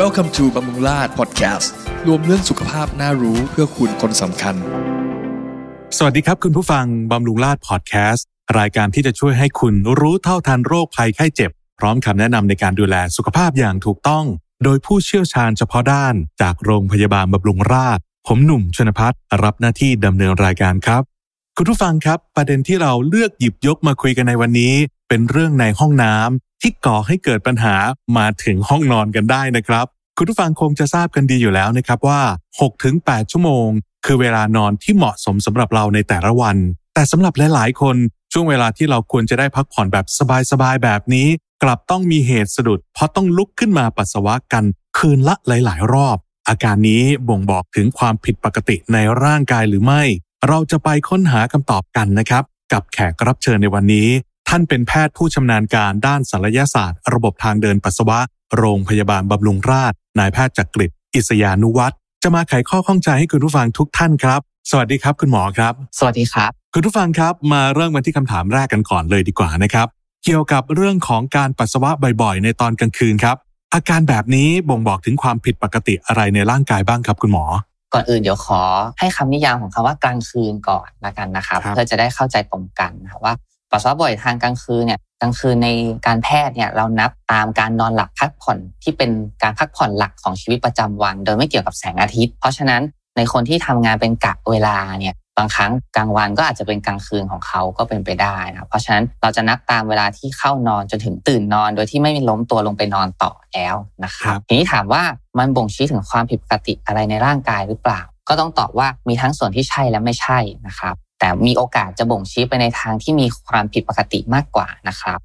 Welcome to บำรุงราช Podcast รวมเรื่องสุขภาพน่ารู้เพื่อคุณคนสำคัญ สวัสดีครับคุณผู้ฟัง บำรุงราชพอดแคสต์รายการที่จะช่วยให้คุณรู้เท่าทันโรคภัยไข้เจ็บ พร้อมคำแนะนำในการดูแลสุขภาพอย่างถูกต้อง โดยผู้เชี่ยวชาญเฉพาะด้านจากโรงพยาบาลบำรุงราษฎร์ผมหนุ่มชนพัฒน์รับหน้าที่ดำเนินรายการครับ คุณผู้ฟังครับ ประเด็นที่เราเลือกหยิบยกมาคุยกันในวันนี้ เป็นเรื่องในห้องน้ำที่ก่อให้เกิดปัญหามาถึงห้องนอนกันได้นะครับ คุณผู้ฟังคงจะทราบกันดีอยู่แล้วนะครับว่า 6-8 ชั่วโมง คือเวลานอนที่เหมาะสมสำหรับเราในแต่ละวัน แต่สำหรับหลาย ๆ คนช่วงเวลาที่เราควรจะได้พักผ่อนแบบสบาย ๆ แบบนี้ กลับต้องมีเหตุสะดุด เพราะต้องลุกขึ้นมาปัสสาวะกัน คืนละหลาย ๆ รอบ อาการนี้บ่งบอกถึงความผิดปกติในร่างกายหรือไม่ เราจะไปค้นหาคำตอบกันนะครับ กับแขกรับเชิญในวันนี้ ท่านเป็นแพทย์ผู้ชำนาญการด้านศัลยศาสตร์ ระบบทางเดินปัสสาวะ โรงพยาบาลบำรุงราษฎร์นายแพทย์จักริดอิสยานุวัฒน์จะมาไขข้อข้องใจให้คุณผู้ฟังทุกท่านครับ สวัสดีครับ คุณหมอครับ สวัสดีครับ คุณผู้ฟังครับ มาเริ่มกันที่คำถามแรกกันก่อนเลยดีกว่านะครับ เกี่ยวกับเรื่องของการปัสสาวะบ่อยๆ ในตอนกลางคืนครับ อาการแบบนี้บ่งบอกถึงความผิดปกติอะไรในร่างกายบ้างครับ คุณหมอ ก่อนอื่นเดี๋ยวขอให้คำนิยามของคำว่ากลางคืนก่อนละกันนะครับครับ เพื่อจะได้เข้าใจตรงกันนะครับว่า ปัสสาวะบ่อยทางกลางคืนเนี่ยกลางคืนในการแพทย์เนี่ยเรานับตามการนอนหลับพักผ่อนที่เป็นการพักผ่อนหลักของชีวิตประจำวัน โดยไม่เกี่ยวกับแสงอาทิตย์ เพราะฉะนั้นในคนที่ทำงานเป็นกะเวลาเนี่ยบางครั้งกลางวันก็อาจจะเป็นกลางคืนของเขาก็เป็นไปได้นะครับเพราะฉะนั้นเราจะนับตามเวลาที่เข้านอนจนถึงตื่นนอน โดยที่ไม่มีล้มตัวลงไปนอนต่อแล้วนะคครัรับบทีนี้ถามว่ามันบ่งชี้ถึงความผิดปกติอะไรในร่างกายหรือเปล่า ก็ต้องตอบว่ามีทั้งส่วนที่ใช่และไม่ใช่นะครับ แต่มีโอกาสจะบ่งชี้ไปในทางที่มีความผิดปกติมากกว่านะครับ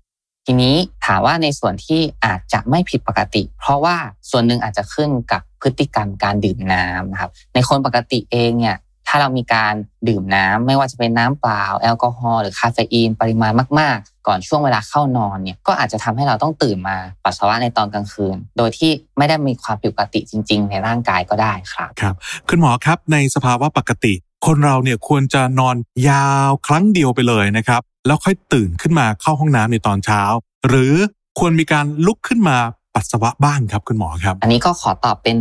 ทีนี้ถามว่าในส่วนที่อาจจะไม่ผิดปกติ เพราะว่าส่วนหนึ่งอาจจะขึ้นกับพฤติกรรมการดื่มน้ำนะครับ ในคนปกติเองเนี่ย ถ้าเรามีการดื่มน้ำไม่ว่าจะเป็นน้ำเปล่า แอลกอฮอล์หรือคาเฟอีนปริมาณมาก ๆ ก่อนช่วงเวลาเข้านอนเนี่ยก็อาจจะทำให้เราต้องตื่นมาปัสสาวะในตอนกลางคืน โดยที่ไม่ได้มีความผิดปกติจริง ๆ ในร่างกายก็ได้ครับครับคุณหมอครับในสภาวะปกติ คนเราเนี่ยควรจะนอนยาวครั้งเดียวไปเลยนะครับแล้วค่อยตื่นขึ้นมาเข้าห้องน้ำในตอนเช้า หรือควรมีการลุกขึ้นมาปัสสาวะบ้างครับคุณหมอครับ อันนี้ก็ขอตอบเป็น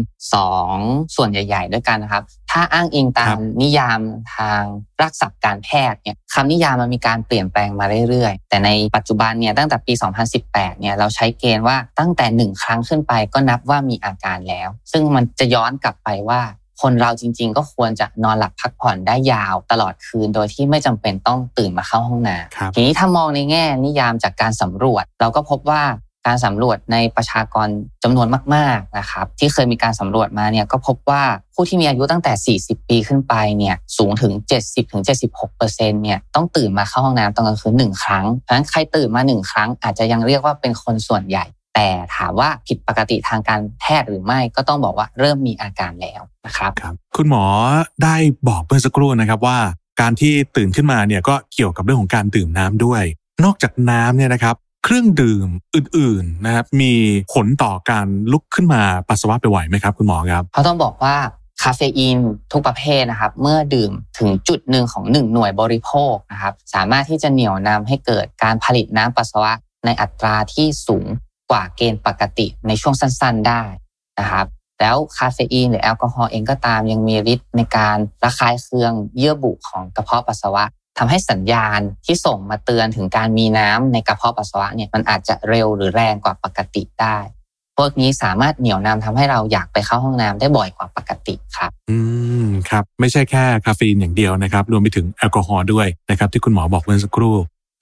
2 ส่วนใหญ่ ๆ ด้วยกันนะครับ ถ้าอ้างอิงตาครัมบนิยามทางรักษาการแพทย์เนี่ยคำนิยามมันมีการเปลี่ยนแปลงมาเรื่อยๆ แต่ในปัจจุบันเนี่ยตั้งแต่ปี 2018 เนี่ยเราใช้เกณฑ์ว่าตั้งแต่ 1 ครั้งขึ้นไปก็นับว่ามีอาการแล้ว ซึ่งมันจะย้อนกลับไปว่าคนเราจริงๆ ก็ควรจะนอนหลับพักผ่อนได้ยาวตลอดคืน โดยที่ไม่จำเป็นต้องตื่นมาเข้าห้องน้ำครับทีนี้ถ้ามองในแง่นิยามจากการสำรวจ เราก็พบว่า การสำรวจในประชากรจำนวนมาก ๆนะครับ ที่เคยมีการสำรวจมาเนี่ยก็พบว่าผู้ที่มีอายุตั้งแต่ 40 ปีขึ้นไปเนี่ยสูงถึง 70-76%เนี่ยต้องตื่นมาเข้าห้องน้ำตอนกลางคืนหนึ่งครั้งเพราะฉะนั้นใครตื่นมาหนึ่งครั้ง อาจจะยังเรียกว่าเป็นคนส่วนใหญ่ แต่ถามว่าผิดปกติทางการแพทย์หรือไม่ก็ต้องบอกว่าเริ่มมีอาการแล้วนะครับครับ คุณหมอได้บอกเมื่อสักครู่นะครับว่า การที่ตื่นขึ้นมาเนี่ยก็เกี่ยวกับเรื่องของการดื่มน้ำด้วยนอกจากน้ำเนี่ยนะครับ เครื่องดื่มอื่นๆนะครับมีผลต่อการลุกขึ้นมาปัสสาวะไปไหวไหมครับ คุณหมอครับเพราต้องบอกว่าคาเฟอีนทุกประเภทนะครับ เมื่อดื่มถึงจุดหนึ่งของหนึ่งหน่วยบริโภคนะครับ สามารถที่จะเหนี่ยวนำให้เกิดการผลิตน้ำปัสสาวะในอัตราที่สูงกว่าเกณฑ์ปกติในช่วงสั้นๆได้นะครับแล้วคาเฟอีนหรือแอลกอฮอล์เองก็ตามยังมีฤทธิ์ในการระคายเคืองเยื่อบุของกระเพาะปัสสาวะ ทำให้สัญญาณที่ส่งมาเตือนถึงการมีน้ำในกระเพาะปัสสาวะเนี่ยมันอาจจะเร็วหรือแรงกว่าปกติได้ พวกนี้สามารถเหนี่ยวนำทำให้เราอยากไปเข้าห้องน้ำได้บ่อยกว่าปกติครับ อืมครับไม่ใช่แค่คาเฟอีนอย่างเดียวนะครับรวมไปถึงแอลกอฮอล์ด้วยนะครับที่คุณหมอบอกเมื่อสักครู่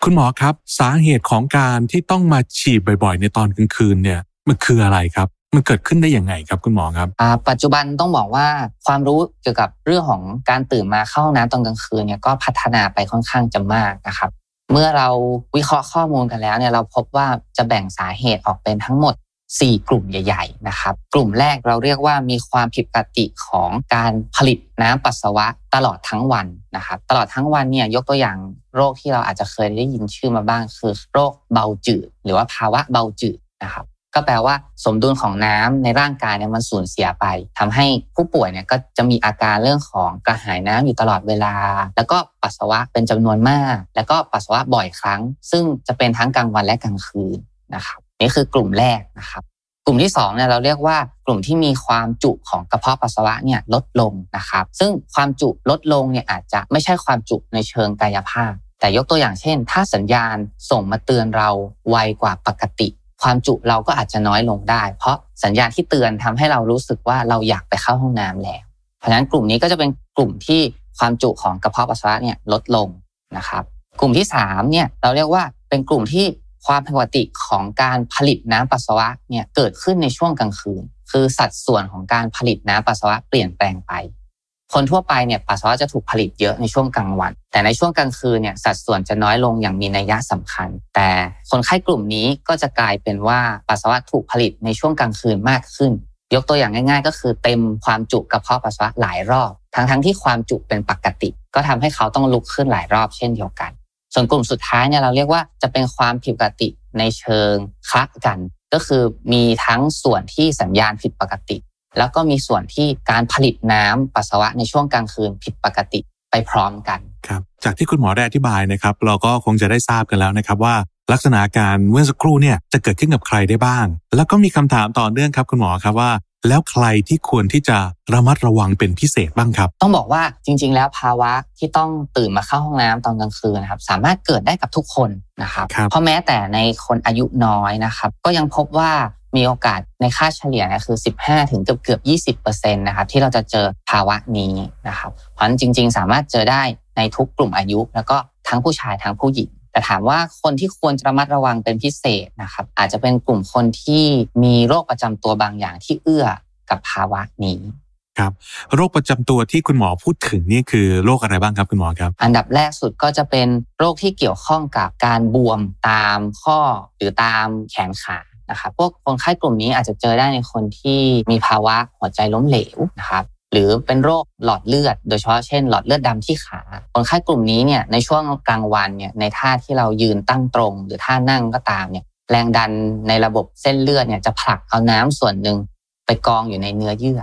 คุณหมอครับ สาเหตุของการที่ต้องมาฉีดบ่อย ๆ ในตอนกลางคืนเนี่ยมันคืออะไรครับ มันเกิดขึ้นได้ยังไงครับคุณหมอครับปัจจุบันต้องบอกว่าความรู้เกี่ยวกับเรื่องของการตื่นมาเข้าห้องน้ำตอนกลางคืนเนี่ยก็พัฒนาไปค่อนข้างจะมากนะครับ เมื่อเราวิเคราะห์ข้อมูลกันแล้วเนี่ยเราพบว่าจะแบ่งสาเหตุออกเป็นทั้งหมด 4 กลุ่มใหญ่ ๆ นะครับ กลุ่มแรกเราเรียกว่ามีความผิดปกติของการผลิตน้ำปัสสาวะตลอดทั้งวันนะครับ ตลอดทั้งวันเนี่ยยกตัวอย่างโรคที่เราอาจจะเคยได้ยินชื่อมาบ้างคือ โรคเบาจืด หรือว่าภาวะเบาจืดนะครับ ก็แปลว่าสมดุลของน้ำในร่างกายเนี่ยมันสูญเสียไปทำให้ผู้ป่วยเนี่ยก็จะมีอาการเรื่องของกระหายน้ำอยู่ตลอดเวลา แล้วก็ปัสสาวะเป็นจำนวนมาก แล้วก็ปัสสาวะบ่อยครั้ง ซึ่งจะเป็นทั้งกลางวันและกลางคืนนะครับนี่คือกลุ่มแรกนะครับกลุ่มที่2เนี่ยเราเรียกว่ากลุ่มที่มีความจุของกระเพาะปัสสาวะเนี่ยลดลงนะครับ ซึ่งความจุลดลงเนี่ยอาจจะไม่ใช่ความจุในเชิงกายภาพ แต่ยกตัวอย่างเช่น ถ้าสัญญาณส่งมาเตือนเราไวกว่าปกติ ความจุเราก็อาจจะน้อยลงได้ เพราะสัญญาณที่เตือนทำให้เรารู้สึกว่าเราอยากไปเข้าห้องน้ำแล้ว เพราะฉะนั้นกลุ่มนี้ก็จะเป็นกลุ่มที่ความจุของกระเพาะปัสสาวะเนี่ยลดลงนะครับ กลุ่มที่3เนี่ยเราเรียกว่าเป็นกลุ่มที่ความผิดปกติของการผลิตน้ำปัสสาวะเนี่ยเกิดขึ้นในช่วงกลางคืน คือสัดส่วนของการผลิตน้ำปัสสาวะเปลี่ยนแปลงไป คนทั่วไปเนี่ยปัสสาวะจะถูกผลิตเยอะในช่วงกลางวัน แต่ในช่วงกลางคืนเนี่ยสัดส่วนจะน้อยลงอย่างมีนัยยะสำคัญ แต่คนไข้กลุ่มนี้ก็จะกลายเป็นว่าปัสสาวะถูกผลิตในช่วงกลางคืนมากขึ้น ยกตัวอย่างง่าย ๆ ก็คือเต็มความจุกระเพาะปัสสาวะหลายรอบ ทั้งๆที่ความจุเป็นปกติ ก็ทำให้เขาต้องลุกขึ้นหลายรอบเช่นเดียวกัน ส่วนกลุ่มสุดท้ายเนี่ยเราเรียกว่าจะเป็นความผิดปกติในเชิงคละกัน ก็คือมีทั้งส่วนที่สัญญาณผิดปกติ แล้วก็มีส่วนที่การผลิตน้ำปัสสาวะในช่วงกลางคืนผิดปกติไปพร้อมกันครับจากที่คุณหมอได้อธิบายนะครับเราก็คงจะได้ทราบกันแล้วนะครับว่า ลักษณะการเมื่อสักครู่เนี่ยจะเกิดขึ้นกับใครได้บ้าง แล้วก็มีคำถามต่อเนื่องครับคุณหมอครับว่า แล้วใครที่ควรที่จะระมัดระวังเป็นพิเศษบ้างครับ ต้องบอกว่าจริง ๆ แล้วภาวะที่ต้องตื่นมาเข้าห้องน้ำตอนกลางคืนนะครับสามารถเกิดได้กับทุกคนนะครับครับเพราะแม้แต่ในคนอายุน้อยนะครับก็ยังพบว่า มีโอกาสในค่าเฉลี่ยนะคือ 15 ถึงเกือบเกือบ 20%นะครับที่เราจะเจอภาวะนี้นะครับเพราะฉะนั้นจริง ๆ สามารถเจอได้ในทุกกลุ่มอายุ แล้วก็ทั้งผู้ชายทั้งผู้หญิง แต่ถามว่าคนที่ควรจะระมัดระวังเป็นพิเศษนะครับอาจจะเป็นกลุ่มคนที่มีโรคประจำตัวบางอย่างที่เอื้อกับภาวะนี้ครับโรคประจำตัวที่คุณหมอพูดถึงนี่คือโรคอะไรบ้างครับคุณหมอครับ อันดับแรกสุดก็จะเป็นโรคที่เกี่ยวข้องกับการบวมตามข้อหรือตามแขนขา นะครับพวกคนไข้กลุ่มนี้อาจจะเจอได้ในคนที่มีภาวะหัวใจล้มเหลวนะครับหรือเป็นโรคหลอดเลือด โดยเฉพาะเช่นหลอดเลือดดำที่ขา คนไข้กลุ่มนี้เนี่ยในช่วงกลางวันเนี่ยในท่าที่เรายืนตั้งตรง หรือท่านั่งก็ตามเนี่ยแรงดันในระบบเส้นเลือดเนี่ยจะผลักเอาน้ำส่วนหนึ่งไปกองอยู่ในเนื้อเยื่อ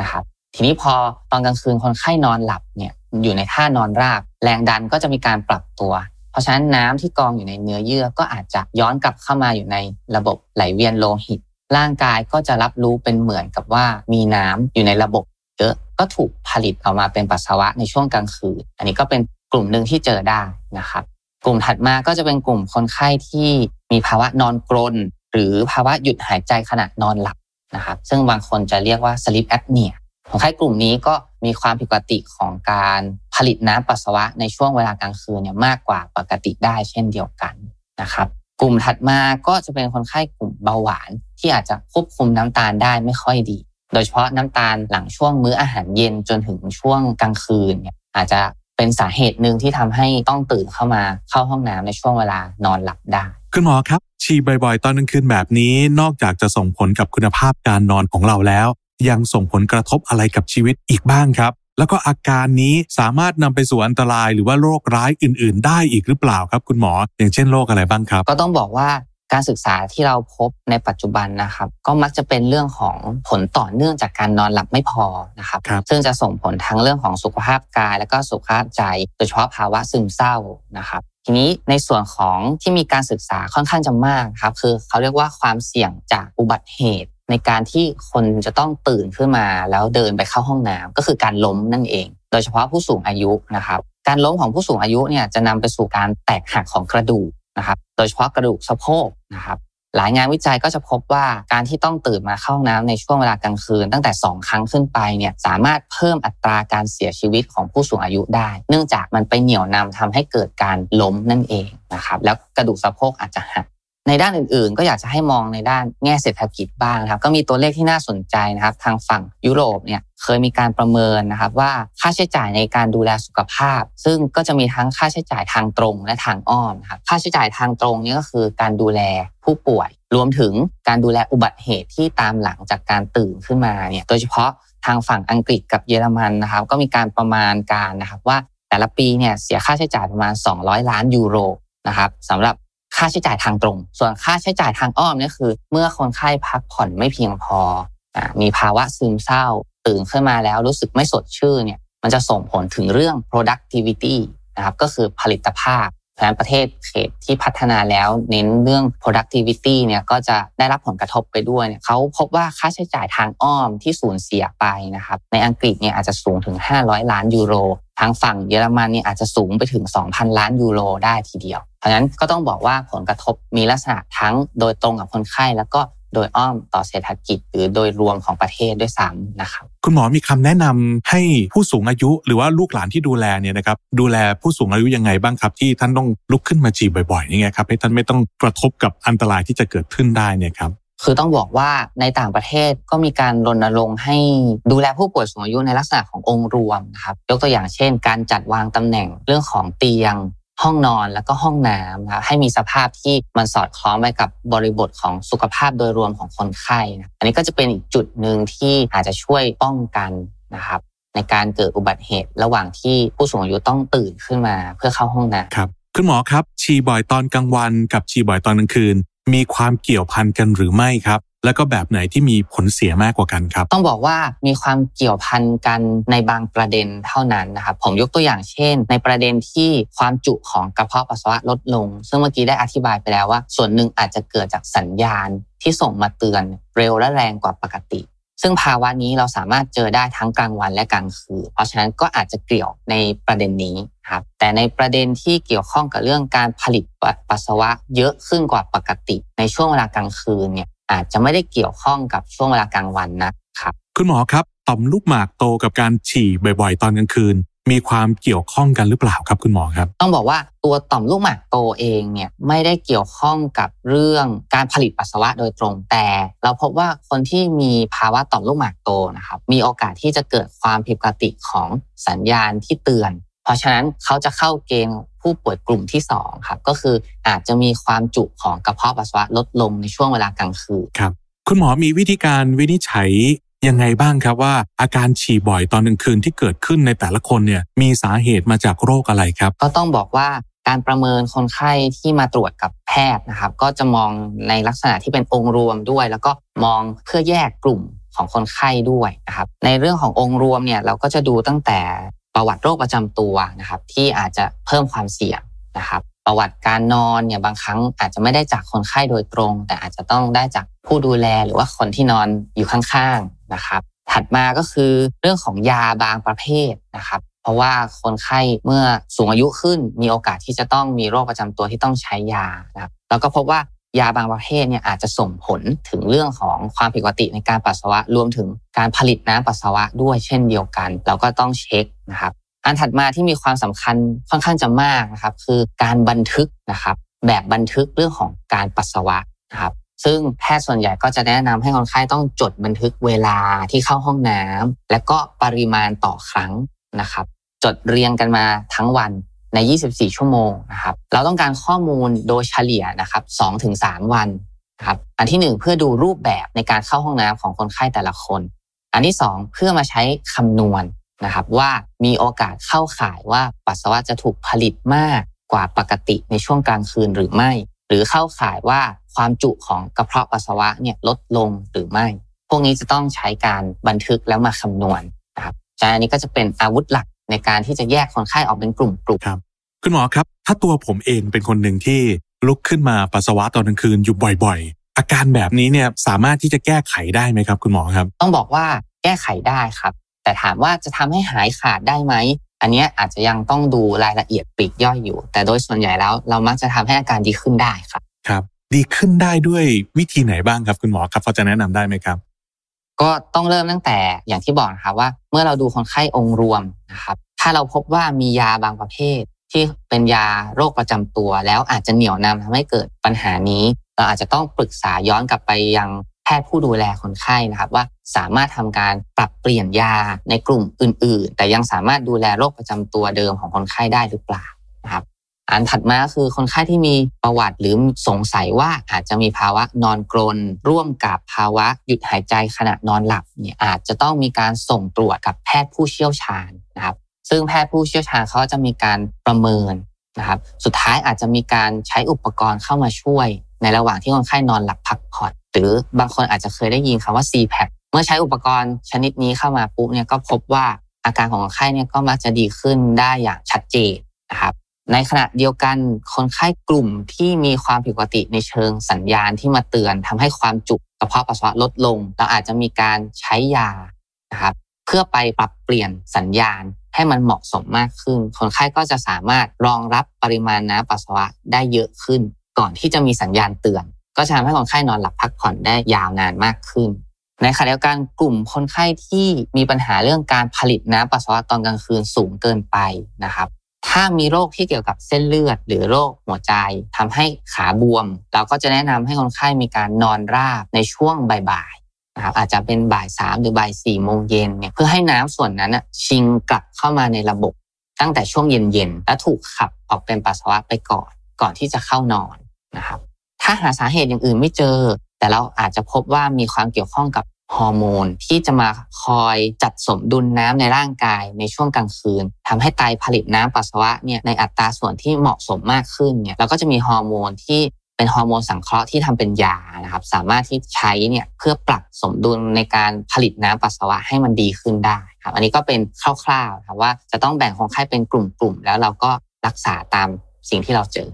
นะครับทีนี้พอตอนกลางคืนคนไข้นอนหลับเนี่ยอยู่ในท่านอนราบ แรงดันก็จะมีการปรับตัว เพราะฉะนั้นน้ำที่กองอยู่ในเนื้อเยื่อก็อาจจะย้อนกลับเข้ามาอยู่ในระบบไหลเวียนโลหิต ร่างกายก็จะรับรู้เป็นเหมือนกับว่ามีน้ำอยู่ในระบบเยอะก็ถูกผลิตออกมาเป็นปัสสาวะในช่วงกลางคืน อันนี้ก็เป็นกลุ่มหนึ่งที่เจอได้นะครับ กลุ่มถัดมาก็จะเป็นกลุ่มคนไข้ที่มีภาวะนอนกรน หรือภาวะหยุดหายใจขณะนอนหลับนะครับ ซึ่งบางคนจะเรียกว่า sleep apnea คนไข้กลุ่มนี้ก็ มีความผิดปกติของการผลิตน้ำปัสสาวะในช่วงเวลากลางคืนเนี่ยมากกว่าปกติได้เช่นเดียวกันนะครับกลุ่มถัดมาก็จะเป็นคนไข้กลุ่มเบาหวาน ที่อาจจะควบคุมน้ำตาลได้ไม่ค่อยดี โดยเฉพาะน้ำตาลหลังช่วงมื้ออาหารเย็นจนถึงช่วงกลางคืนเนี่ยอาจจะเป็นสาเหตุหนึ่งที่ทำให้ต้องตื่นเข้ามาเข้าห้องน้ำในช่วงเวลานอนหลับได้ คุณหมอครับ ฉี่บ่อยๆ ตอนกลางคืนแบบนี้นอกจากจะส่งผลกับคุณภาพการนอนของเราแล้ว ยังส่งผลกระทบอะไรกับชีวิตอีกบ้างครับ แล้วก็อาการนี้สามารถนำไปสู่อันตรายหรือว่าโรคร้ายอื่น ๆ ได้อีกหรือเปล่าครับ คุณหมอ อย่างเช่นโรคอะไรบ้างครับ ก็ต้องบอกว่าการศึกษาที่เราพบในปัจจุบันนะครับ ก็มักจะเป็นเรื่องของผลต่อเนื่องจากการนอนหลับไม่พอนะครับครับซึ่งจะส่งผลทั้งเรื่องของสุขภาพกาย และก็สุขภาพใจ โดยเฉพาะภาวะซึมเศร้านะครับ ทีนี้ในส่วนของที่มีการศึกษาค่อนข้างจะมากครับ คือเขาเรียกว่าความเสี่ยงจากอุบัติเหตุ ในการที่คนจะต้องตื่นขึ้นมาแล้วเดินไปเข้าห้องน้ำก็คือการล้มนั่นเอง โดยเฉพาะผู้สูงอายุนะครับการล้มของผู้สูงอายุเนี่ยจะนำไปสู่การแตกหักของกระดูกนะครับโดยเฉพาะกระดูกสะโพกนะครับหลายงานวิจัยก็จะพบว่าการที่ต้องตื่นมาเข้าห้องน้ำในช่วงเวลากลางคืน ตั้งแต่ 2 ครั้งขึ้นไปเนี่ยสามารถเพิ่มอัตราการเสียชีวิตของผู้สูงอายุได้ เนื่องจากมันไปเหนี่ยวนำทำให้เกิดการล้มนั่นเองนะครับแล้วกระดูกสะโพกอาจจะหัก ในด้านอื่นๆ ก็อยากจะให้มองในด้านแง่เศรษฐกิจบ้างนะครับก็มีตัวเลขที่น่าสนใจนะครับ ทางฝั่งยุโรปเนี่ยเคยมีการประเมินนะครับว่าค่าใช้จ่ายในการดูแลสุขภาพ ซึ่งก็จะมีทั้งค่าใช้จ่ายทางตรงและทางอ้อมครับค่าใช้จ่ายทางตรงนี่ก็คือการดูแลผู้ป่วย รวมถึงการดูแลอุบัติเหตุที่ตามหลังจากการตื่นขึ้นมาเนี่ยโดยเฉพาะทางฝั่งอังกฤษกับเยอรมันนะครับ ก็มีการประมาณการนะครับว่าแต่ละปีเนี่ยเสียค่าใช้จ่ายประมาณ 200 ล้านยูโรนะครับสำหรับ ค่าใช้จ่ายทางตรง ส่วนค่าใช้จ่ายทางอ้อมเนี่ยคือ เมื่อคนไข้พักผ่อนไม่เพียงพออ่ามีภาวะซึมเศร้า ตื่นขึ้นมาแล้วรู้สึกไม่สดชื่นเนี่ยมันจะส่งผลถึงเรื่อง productivity นะครับก็คือผลิตภาพ พราะฉะนั้นประเทศเขตที่พัฒนาแล้วเน้นเรื่อง productivity เนี่ยก็จะได้รับผลกระทบไปด้วยเนี่ยเขาพบว่าค่าใช้จ่ายทางอ้อมที่สูญเสียไปนะครับในอังกฤษเนี่ยอาจจะสูงถึง 500 ล้านยูโร ทางฝั่งเยอรมันเนี่ยอาจจะสูงไปถึง 2,000 ล้านยูโรได้ทีเดียว เพราะฉะนั้นก็ต้องบอกว่าผลกระทบมีลักษณะทั้งโดยตรงกับคนไข้แล้วก็ โดยอ้อมต่อเศรษฐกิจ หรือโดยรวมของประเทศด้วยซ้ำนะครับคุณหมอมีคำแนะนำให้ผู้สูงอายุหรือว่าลูกหลานที่ดูแลเนี่ยนะครับดูแลผู้สูงอายุยังไงบ้างครับ ที่ท่านต้องลุกขึ้นมาฉี่บ่อยๆนี่ไงครับให้ท่านไม่ต้องกระทบกับอันตรายที่จะเกิดขึ้นได้เนี่ยครับคือต้องบอกว่าในต่างประเทศก็มีการรณรงค์ให้ดูแลผู้ป่วยสูงอายุในลักษณะขององค์รวมนะครับยกตัวอย่างเช่น การจัดวางตำแหน่งเรื่องของเตียง ห้องนอนแล้วก็ห้องน้ำนะครับให้มีสภาพที่มันสอดคล้องไปกับบริบทของสุขภาพโดยรวมของคนไข้นะอันนี้ก็จะเป็นอีกจุดหนึ่งที่อาจจะช่วยป้องกันนะครับในการเกิดอุบัติเหตุระหว่างที่ผู้สูงอายุต้องตื่นขึ้นมาเพื่อเข้าห้องน้ำครับคุณหมอครับฉี่บ่อยตอนกลางวันกับฉี่บ่อยตอนกลางคืน มีความเกี่ยวพันกันหรือไม่ครับ แล้วก็แบบไหนที่มีผลเสียมากกว่ากันครับ ต้องบอกว่ามีความเกี่ยวพันกันในบางประเด็นเท่านั้นนะครับผมยกตัวอย่างเช่น ในประเด็นที่ความจุของกระเพาะปัสสาวะลดลง ซึ่งเมื่อกี้ได้อธิบายไปแล้วว่า ส่วนหนึ่งอาจจะเกิดจากสัญญาณที่ส่งมาเตือนเร็วและแรงกว่าปกติ ซึ่งภาวะนี้เราสามารถเจอได้ทั้งกลางวันและกลางคืนเพราะฉะนั้นก็อาจจะเกี่ยวในประเด็นนี้ครับแต่ในประเด็นที่เกี่ยวข้องกับเรื่องการผลิตปัสสาวะเยอะขึ้นกว่าปกติ ในช่วงเวลากลางคืนเนี่ย อาจจะไม่ได้เกี่ยวข้องกับช่วงเวลากลางวันนะครับ คุณหมอครับต่อมลูกหมากโตกับการฉี่บ่อย ๆ ตอนกลางคืน มีความเกี่ยวข้องกันหรือเปล่าครับคุณหมอครับ ต้องบอกว่าตัวต่อมลูกหมากโตเองเนี่ยไม่ได้เกี่ยวข้องกับเรื่องการผลิตปัสสาวะโดยตรงแต่ เราพบว่าคนที่มีภาวะต่อมลูกหมากโตนะครับมีโอกาสที่จะเกิดความผิดปกติของสัญญาณที่เตือน เพราะฉะนั้นเขาจะเข้าเกณฑ์ ผู้ป่วยกลุ่มที่2ครับก็คืออาจจะมีความจุของกระเพาะปัสสาวะลดลงในช่วงเวลากลางคืนครับ คุณหมอมีวิธีการวินิจฉัยยังไงบ้างครับว่า อาการฉี่บ่อยตอนกลางคืนที่เกิดขึ้นในแต่ละคนเนี่ยมีสาเหตุมาจากโรคอะไรครับ ก็ต้องบอกว่าการประเมินคนไข้ที่มาตรวจกับแพทย์นะครับ ก็จะมองในลักษณะที่เป็นองค์รวมด้วย แล้วก็มองเพื่อแยกกลุ่มของคนไข้ด้วยนะครับในเรื่องขององค์รวมเนี่ยเราก็จะดูตั้งแต่ ประวัติโรคประจำตัวนะครับ ที่อาจจะเพิ่มความเสี่ยงนะครับ ประวัติการนอนเนี่ยบางครั้งอาจจะไม่ได้จากคนไข้โดยตรง แต่อาจจะต้องได้จากผู้ดูแลหรือว่าคนที่นอนอยู่ข้างๆนะครับ ถัดมาก็คือเรื่องของยาบางประเภทนะครับเพราะว่าคนไข้เมื่อสูงอายุขึ้น มีโอกาสที่จะต้องมีโรคประจำตัวที่ต้องใช้ยานะครับแล้วก็พบว่า ยาบางประเภทเนี่ยอาจจะส่งผลถึงเรื่องของความผิดปกติในการปัสสาวะรวมถึงการผลิตน้ำปัสสาวะด้วยเช่นเดียวกัน เราก็ต้องเช็คนะครับอันถัดมาที่มีความสำคัญค่อนข้างจะมากนะครับ คือการบันทึกนะครับ แบบบันทึกเรื่องของการปัสสาวะนะครับ ซึ่งแพทย์ส่วนใหญ่ก็จะแนะนำให้คนไข้ต้องจดบันทึกเวลาที่เข้าห้องน้ำและก็ปริมาณต่อครั้งนะครับ จดเรียงกันมาทั้งวัน ใน 24 ชั่วโมงนะครับ เราต้องการข้อมูลโดยเฉลี่ยนะครับ2-3 วันครับอันที่ 1 เพื่อดูรูปแบบในการเข้าห้องน้ำของคนไข้แต่ละคน อันที่ 2 เพื่อมาใช้คำนวณนะครับว่ามีโอกาสเข้าข่ายว่าปัสสาวะจะถูกผลิตมากกว่าปกติในช่วงกลางคืนหรือไม่ หรือเข้าข่ายว่าความจุของกระเพาะปัสสาวะเนี่ยลดลงหรือไม่ พวกนี้จะต้องใช้การบันทึกแล้วมาคำนวณนะครับฉะนั้นอันนี้ก็จะเป็นอาวุธหลักในการที่จะแยกคนไข้ออกเป็นกลุ่มกลุ่ม ครับคุณหมอครับ ถ้าตัวผมเองเป็นคนหนึ่งที่ลุกขึ้นมาปัสสาวะตอนกลางคืนอยู่บ่อยๆ อาการแบบนี้เนี่ยสามารถที่จะแก้ไขได้ไหมครับ คุณหมอครับ ต้องบอกว่าแก้ไขได้ครับ แต่ถามว่าจะทำให้หายขาดได้ไหมอันเนี้ยอาจจะยังต้องดูรายละเอียดปลีกย่อยอยู่ แต่โดยส่วนใหญ่แล้วเรามักจะทำให้อาการดีขึ้นได้ครับครับ ดีขึ้นได้ด้วยวิธีไหนบ้างครับคุณหมอครับพอจะแนะนำได้ไหมครับ ก็ต้องเริ่มตั้งแต่อย่างที่บอกนะครับว่า เมื่อเราดูคนไข้องค์รวมนะครับถ้าเราพบว่ามียาบางประเภท ที่เป็นยาโรคประจำตัว แล้วอาจจะเหนี่ยวนำทำให้เกิดปัญหานี้ เราอาจจะต้องปรึกษาย้อนกลับไปยังแพทย์ผู้ดูแลคนไข้นะครับว่าสามารถทำการปรับเปลี่ยนยาในกลุ่มอื่น ๆ แต่ยังสามารถดูแลโรคประจำตัวเดิมของคนไข้ได้หรือเปล่านะครับอันถัดมาคือคนไข้ที่มีประวัติหรือสงสัยว่าอาจจะมีภาวะนอนกรน ร่วมกับภาวะหยุดหายใจขณะนอนหลับเนี่ยอาจจะต้องมีการส่งตรวจกับแพทย์ผู้เชี่ยวชาญนะครับ ซึ่งแพทย์ผู้เชี่ยวชาญเขาจะมีการประเมินนะครับ สุดท้ายอาจจะมีการใช้อุปกรณ์เข้ามาช่วย ในระหว่างที่คนไข้นอนหลับพักผ่อนหรือบางคนอาจจะเคยได้ยินคำว่า CPAP เมื่อใช้อุปกรณ์ชนิดนี้เข้ามาปุ๊บเนี่ยก็พบว่าอาการของคนไข้เนี่ยก็มักจะดีขึ้นได้อย่างชัดเจนนะครับในขณะเดียวกันคนไข้กลุ่มที่มีความผิดปกติในเชิงสัญญาณที่มาเตือนทำให้ความจุกระเพาะปัสสาวะลดลง เราอาจจะมีการใช้ยานะครับเพื่อไปปรับเปลี่ยนสัญญาณ ให้มันเหมาะสมมากขึ้น คนไข้ก็จะสามารถรองรับปริมาณน้ำปัสสาวะได้เยอะขึ้น ก่อนที่จะมีสัญญาณเตือน ก็จะทำให้คนไข้นอนหลับพักผ่อนได้ยาวนานมากขึ้น ในขณะเดียวกันกลุ่มคนไข้ที่มีปัญหาเรื่องการผลิตน้ำปัสสาวะตอนกลางคืนสูงเกินไปนะครับถ้ามีโรคที่เกี่ยวกับเส้นเลือด หรือโรคหัวใจทำให้ขาบวม เราก็จะแนะนำให้คนไข้มีการนอนราบในช่วงบ่าย นะครับอาจจะเป็นบ่ายสามหรือบ่ายสี่โมงเย็นเนี่ยเพื่อให้น้ำส่วนนั้นชิงกลับเข้ามาในระบบตั้งแต่ช่วงเย็นๆและถูกขับออกเป็นปัสสาวะไปก่อน ก่อนที่จะเข้านอนนะครับ ถ้าหาสาเหตุอย่างอื่นไม่เจอ แต่เราอาจจะพบว่ามีความเกี่ยวข้องกับฮอร์โมนที่จะมาคอยจัดสมดุลน้ำในร่างกายในช่วงกลางคืนทำให้ไตผลิตน้ำปัสสาวะเนี่ยในอัตราส่วนที่เหมาะสมมากขึ้นเนี่ยเราก็จะมีฮอร์โมนที่ เป็นฮอร์โมนสังเคราะห์ที่ทำเป็นยานะครับ สามารถที่ใช้เนี่ยเพื่อปรับสมดุลในการผลิตน้ำปัสสาวะให้มันดีขึ้นได้ครับ อันนี้ก็เป็นคร่าวๆครับว่าจะต้องแบ่งคนไข้เป็นกลุ่มๆ แล้วเราก็รักษาตามสิ่งที่เราเจอ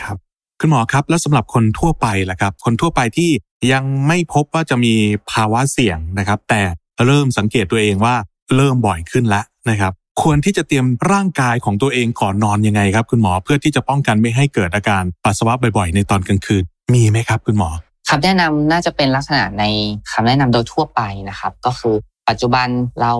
ครับ คุณหมอครับ แล้วสำหรับคนทั่วไปล่ะครับ คนทั่วไปที่ยังไม่พบว่าจะมีภาวะเสี่ยงนะครับ แต่เริ่มสังเกตตัวเองว่าเริ่มบ่อยขึ้นแล้วนะครับ ควรที่จะเตรียมร่างกายของตัวเองก่อนนอนยังไงครับคุณหมอเพื่อที่จะป้องกันไม่ให้เกิดอาการปัสสาวะบ่อยๆ ในตอนกลางคืนมีไหมครับคุณหมอคำแนะนำน่าจะเป็นลักษณะในคำแนะนำโดยทั่วไปนะครับ ก็คือปัจจุบันเรา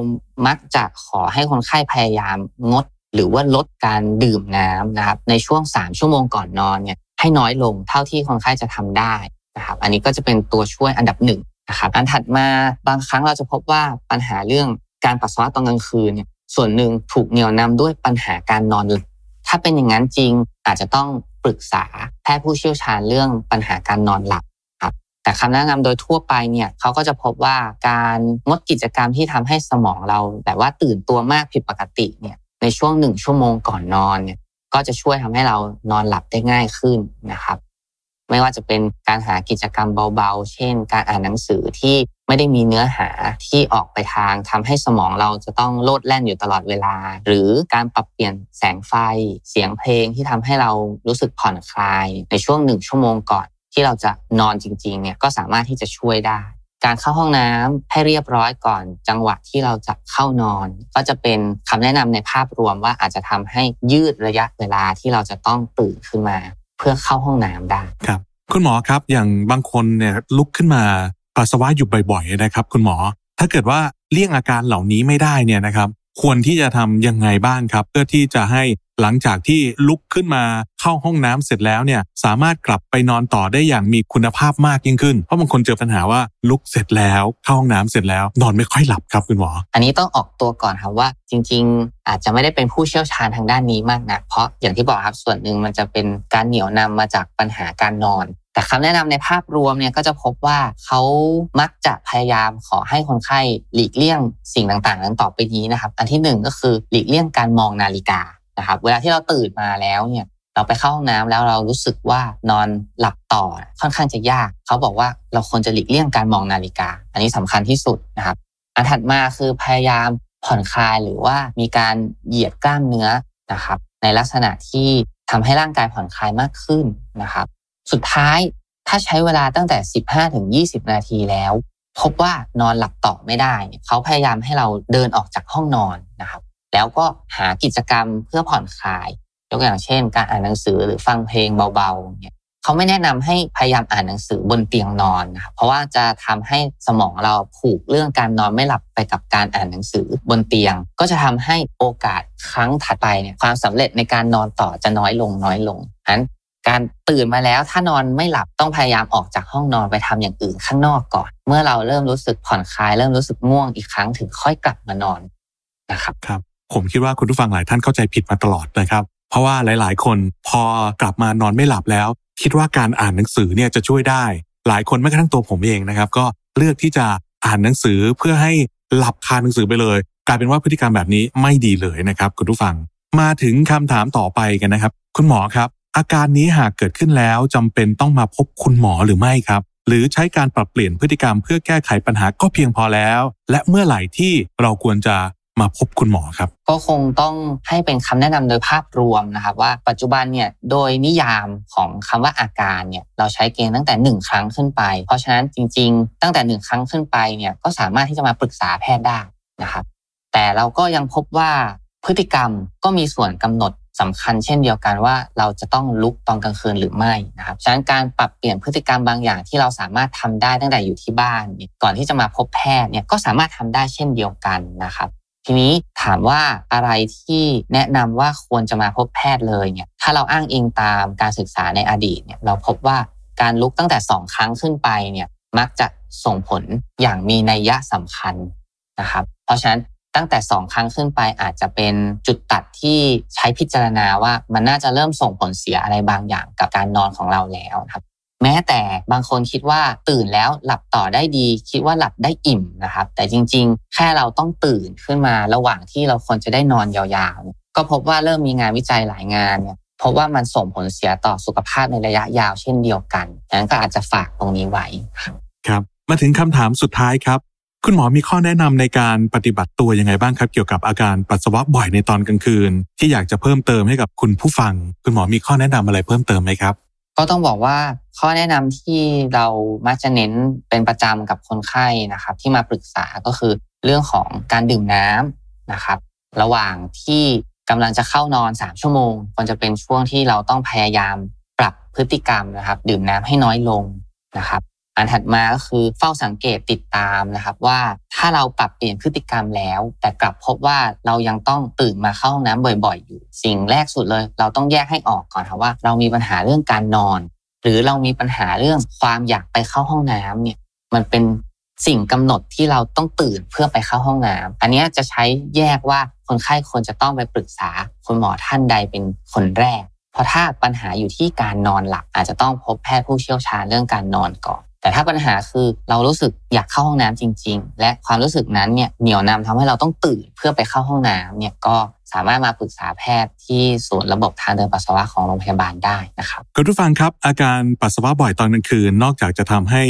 มักจะขอให้คนไข้พยายามงด หรือว่าลดการดื่มน้ำนะครับในช่วง 3 ชั่วโมงก่อนนอนเนี่ยให้น้อยลงเท่าที่คนไข้จะทำได้นะครับอันนี้ก็จะเป็นตัวช่วยอันดับหนึ่งนะครับอันถัดมาบางครั้งเราจะพบว่าปัญหาเรื่องการปัสสาวะตอนกลางคืนเนี่ย ส่วนหนึ่งถูกเหนี่ยวนำด้วยปัญหาการนอนหลับถ้าเป็นอย่างนั้นจริงอาจจะต้องปรึกษาแพทย์ผู้เชี่ยวชาญเรื่องปัญหาการนอนหลับครับ แต่คำแนะนำโดยทั่วไปเนี่ยเขาก็จะพบว่าการงดกิจกรรมที่ทำให้สมองเราแบบว่าตื่นตัวมากผิดปกติเนี่ยในช่วงหนึ่งชั่วโมงก่อนนอนเนี่ยก็จะช่วยทำให้เรานอนหลับได้ง่ายขึ้นนะครับ ไม่ว่าจะเป็นการหากิจกรรมเบาๆ เช่น การอ่านหนังสือที่ ไม่ได้มีเนื้อหาที่ออกไปทางทำให้สมองเราจะต้องโลดแล่นอยู่ตลอดเวลา หรือการปรับเปลี่ยนแสงไฟ เสียงเพลงที่ทำให้เรารู้สึกผ่อนคลาย ในช่วงหนึ่งชั่วโมงก่อน ที่เราจะนอนจริงๆเนี่ยก็สามารถที่จะช่วยได้ การเข้าห้องน้ำให้เรียบร้อยก่อน จังหวะที่เราจะเข้านอน ก็จะเป็นคำแนะนำในภาพรวมว่าอาจจะทำให้ยืดระยะเวลาที่เราจะต้องตื่นขึ้นมา เพื่อเข้าห้องน้ำได้ครับคุณหมอครับอย่างบางคนเนี่ยลุกขึ้นมา ปัสสาวะอยู่บ่อยๆนะครับคุณหมอ ถ้าเกิดว่าเลี่ยงอาการเหล่านี้ไม่ได้เนี่ยนะครับ ควรที่จะทำยังไงบ้างครับ เพื่อที่จะให้หลังจากที่ลุกขึ้นมาเข้าห้องน้ำเสร็จแล้วเนี่ยสามารถกลับไปนอนต่อได้อย่างมีคุณภาพมากยิ่งขึ้น เพราะบางคนเจอปัญหาว่าลุกเสร็จแล้วเข้าห้องน้ำเสร็จแล้ว นอนไม่ค่อยหลับครับคุณหมอ อันนี้ต้องออกตัวก่อนครับว่าจริง ๆ อาจจะไม่ได้เป็นผู้เชี่ยวชาญทางด้านนี้มากนะเพราะอย่างที่บอกครับส่วนหนึ่งมันจะเป็นการเหนี่ยวนำมาจากปัญหาการนอน แต่คำแนะนำในภาพรวมเนี่ยก็จะพบว่าเขามักจะพยายามขอให้คนไข้หลีกเลี่ยงสิ่งต่างๆ นั้นต่อไปนี้นะครับ อันที่หนึ่งก็คือหลีกเลี่ยงการมองนาฬิกานะครับ เวลาที่เราตื่นมาแล้วเนี่ยเราไปเข้าห้องน้ำแล้วเรารู้สึกว่านอนหลับต่อค่อนข้างจะยาก เขาบอกว่าเราควรจะหลีกเลี่ยงการมองนาฬิกา อันนี้สำคัญที่สุดนะครับ อันถัดมาคือพยายามผ่อนคลายหรือว่ามีการเหยียดกล้ามเนื้อนะครับ ในลักษณะที่ทำให้ร่างกายผ่อนคลายมากขึ้นนะครับ สุดท้ายถ้าใช้เวลาตั้งแต่ 15ถึง20 นาทีแล้ว พบว่านอนหลับต่อไม่ได้ เขาพยายามให้เราเดินออกจากห้องนอนนะครับ แล้วก็หากิจกรรมเพื่อผ่อนคลายยกอย่างเช่น การอ่านหนังสือหรือฟังเพลงเบาๆเนี่ยเขาไม่แนะนำให้พยายามอ่านหนังสือบนเตียงนอนนะครับเพราะว่าจะทำให้สมองเราผูกเรื่องการนอนไม่หลับไปกับการอ่านหนังสือบนเตียง ก็จะทำให้โอกาสครั้งถัดไปเนี่ยความสำเร็จในการนอนต่อจะน้อยลงน้อยลงนั้น การตื่นมาแล้วถ้านอนไม่หลับต้องพยายามออกจากห้องนอนไปทำอย่างอื่นข้างนอกก่อน เมื่อเราเริ่มรู้สึกผ่อนคลาย เริ่มรู้สึกง่วงอีกครั้งถึงค่อยกลับมานอนนะครับครับ ผมคิดว่าคุณผู้ฟังหลายท่านเข้าใจผิดมาตลอดนะครับ เพราะว่าหลาย ๆ คนพอกลับมานอนไม่หลับแล้ว คิดว่าการอ่านหนังสือเนี่ยจะช่วยได้ หลายคนแม้กระทั่งตัวผมเองนะครับ ก็เลือกที่จะอ่านหนังสือเพื่อให้หลับคาหนังสือไปเลย กลายเป็นว่าพฤติกรรมแบบนี้ไม่ดีเลยนะครับ คุณผู้ฟังมาถึงคำถามต่อไปกันนะครับ คุณหมอครับ อาการนี้หากเกิดขึ้นแล้วจำเป็นต้องมาพบคุณหมอหรือไม่ครับ หรือใช้การปรับเปลี่ยนพฤติกรรมเพื่อแก้ไขปัญหาก็เพียงพอแล้ว และเมื่อไหร่ที่เราควรจะมาพบคุณหมอครับ ก็คงต้องให้เป็นคำแนะนำโดยภาพรวมนะครับ ว่าปัจจุบันเนี่ยโดยนิยามของคำว่าอาการเนี่ยเราใช้เกณฑ์ตั้งแต่ 1 ครั้งขึ้นไป เพราะฉะนั้นจริง ๆ ตั้งแต่ 1 ครั้งขึ้นไปเนี่ยก็สามารถที่จะมาปรึกษาแพทย์ได้นะครับ แต่เราก็ยังพบว่าพฤติกรรมก็มีส่วนกำหนด สำคัญเช่นเดียวกันว่าเราจะต้องลุกตอนกลางคืนหรือไม่นะครับฉะนั้นการปรับเปลี่ยนพฤติกรรมบางอย่างที่เราสามารถทำได้ตั้งแต่อยู่ที่บ้าน ก่อนที่จะมาพบแพทย์เนี่ยก็สามารถทำได้เช่นเดียวกันนะครับ ทีนี้ถามว่าอะไรที่แนะนำว่าควรจะมาพบแพทย์เลยเนี่ยถ้าเราอ้างอิงตามการศึกษาในอดีตเนี่ยเราพบว่าการลุกตั้งแต่สองครั้งขึ้นไปเนี่ยมักจะส่งผลอย่างมีนัยยะสำคัญนะครับเพราะฉะนั้น ตั้งแต่สองครั้งขึ้นไปอาจจะเป็นจุดตัดที่ใช้พิจารณาว่ามันน่าจะเริ่มส่งผลเสียอะไรบางอย่างกับการนอนของเราแล้วครับ แม้แต่บางคนคิดว่าตื่นแล้วหลับต่อได้ดี คิดว่าหลับได้อิ่มนะครับ แต่จริง ๆ แค่เราต้องตื่นขึ้นมาระหว่างที่เราควรจะได้นอนยาวๆ ก็พบว่าเริ่มมีงานวิจัยหลายงานเนี่ยพบว่ามันส่งผลเสียต่อสุขภาพในระยะยาวเช่นเดียวกันนั้นก็อาจจะฝากตรงนี้ไว้ครับมาถึงคำถามสุดท้ายครับ คุณหมอมีข้อแนะนำในการปฏิบัติตัวยังไงบ้างครับ เกี่ยวกับอาการปัสสาวะบ่อยในตอนกลางคืน ที่อยากจะเพิ่มเติมให้กับคุณผู้ฟัง คุณหมอมีข้อแนะนำอะไรเพิ่มเติมไหมครับ ก็ต้องบอกว่าข้อแนะนำที่เรามักจะเน้นเป็นประจำกับคนไข้นะครับ ที่มาปรึกษาก็คือเรื่องของการดื่มน้ำนะครับ ระหว่างที่กำลังจะเข้านอน 3 ชั่วโมงควรจะเป็นช่วงที่เราต้องพยายามปรับพฤติกรรมนะครับ ดื่มน้ำให้น้อยลงนะครับ อันถัดมาก็คือเฝ้าสังเกตติดตามนะครับว่าถ้าเราปรับเปลี่ยนพฤติกรรมแล้ว แต่กลับพบว่าเรายังต้องตื่นมาเข้าห้องน้ำบ่อย ๆ อยู่ สิ่งแรกสุดเลย เราต้องแยกให้ออกก่อนครับว่า เรามีปัญหาเรื่องการนอน หรือเรามีปัญหาเรื่องความอยากไปเข้าห้องน้ำเนี่ยมันเป็นสิ่งกำหนดที่เราต้องตื่นเพื่อไปเข้าห้องน้ำอันนี้จะใช้แยกว่าคนไข้ควรจะต้องไปปรึกษาคุณหมอท่านใดเป็นคนแรก เพราะถ้าปัญหาอยู่ที่การนอนหลับอาจจะต้องพบแพทย์ผู้เชี่ยวชาญเรื่องการนอนก่อน แต่ถ้าปัญหาคือเรารู้สึกอยากเข้าห้องน้ำจริง ๆ และความรู้สึกนั้นเนี่ยเหนี่ยวนำทำให้เราต้องตื่นเพื่อไปเข้าห้องน้ำเนี่ยก็สามารถมาปรึกษาแพทย์ที่ศูนย์ระบบทางเดินปัสสาวะของโรงพยาบาลได้นะครับคุณผู้ฟังครับ อาการปัสสาวะบ่อยตอนกลางคืนนอกจากจะทำให้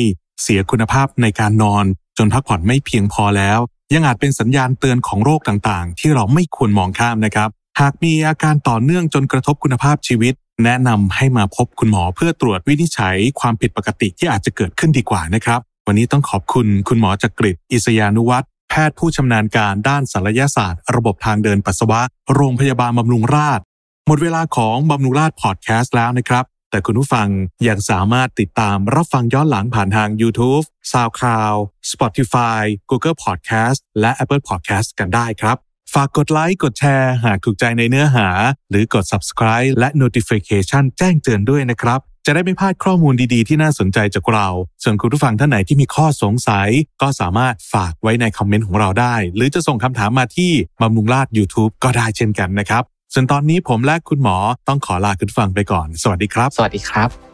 เสียคุณภาพในการนอน จนพักผ่อนไม่เพียงพอแล้ว ยังอาจเป็นสัญญาณเตือนของโรคต่างๆ ที่เราไม่ควรมองข้ามนะครับ หากมีอาการต่อเนื่องจนกระทบคุณภาพชีวิต แนะนำให้มาพบคุณหมอเพื่อตรวจวินิจฉัยความผิดปกติที่อาจจะเกิดขึ้นดีกว่านะครับ วันนี้ต้องขอบคุณคุณหมอจักริดอิสยานุวัตรแพทย์ผู้ชำนาญการด้านศัลยศาสตร์ ระบบทางเดินปัสสาวะ โรงพยาบาลบำรุงราษฎร์หมดเวลาของบำรุงราษฎร์พอดแคสต์แล้วนะครับ แต่คุณผู้ฟังยังสามารถติดตามรับฟังย้อนหลังผ่านทาง YouTube, SoundCloud, Spotify, Google Podcast และ Apple Podcast กันได้ครับ ฝากกดไลค์กดแชร์หากถูกใจในเนื้อหา หรือกด subscribe และ notification แจ้งเตือนด้วยนะครับ จะได้ไม่พลาดข้อมูลดีๆ ที่น่าสนใจจากเรา ส่วนคุณผู้ฟังท่านไหนที่มีข้อสงสัย ก็สามารถฝากไว้ในคอมเมนต์ของเราได้ หรือจะส่งคำถามมาที่บำรุงราช YouTube ก็ได้เช่นกันนะครับ ส่วนตอนนี้ผมและคุณหมอต้องขอลาคุณฟังไปก่อน สวัสดีครับ สวัสดีครับ